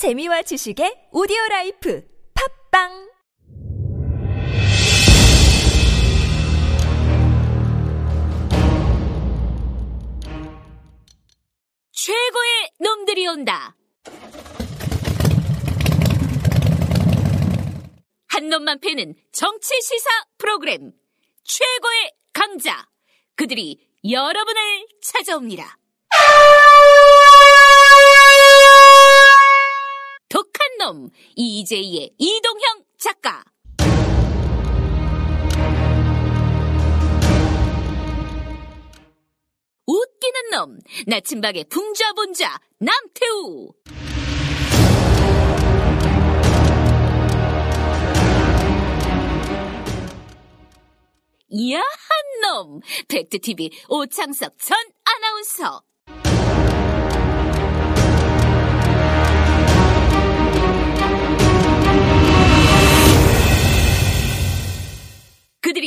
재미와 지식의 오디오 life 팟빵 최고의 놈들이 온다. 한 놈만 패는 정치 시사 프로그램 최고의 강자 그들이 여러분을 찾아옵니다. 놈 이재희의 이동형 작가. 웃기는 놈 나침박의 풍자본자 남태우. 야한 놈 팩트TV 오창석 전 아나운서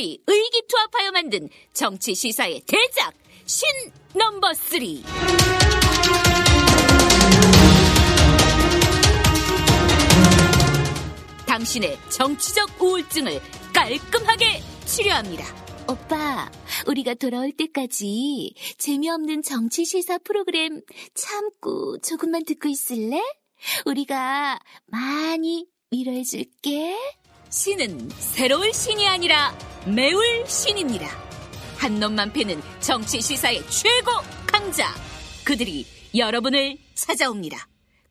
그들이 의기투합하여 만든 정치 시사의 대작 신 number three. 당신의 정치적 우울증을 깔끔하게 치료합니다. 오빠, 우리가 돌아올 때까지 재미없는 정치 시사 프로그램 참고 조금만 듣고 있을래? 우리가 많이 위로해줄게. 신은 새로울 신이 아니라 매울 신입니다. 한 놈만 패는 정치 시사의 최고 강자. 그들이 여러분을 찾아옵니다.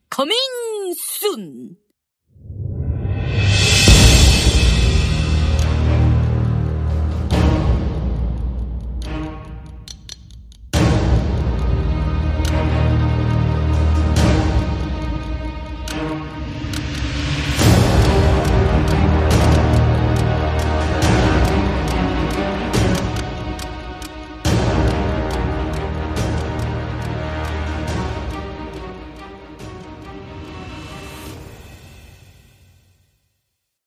coming soon!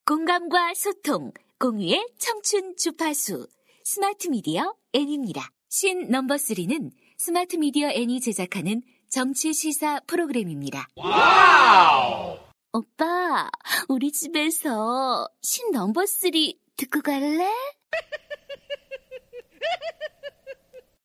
공감과 소통, 공유의 청춘 주파수, 스마트 미디어 N입니다. 신 number 3는 스마트 미디어 N이 제작하는 정치 시사 프로그램입니다. 오빠, 우리 집에서 신 number 3 듣고 갈래?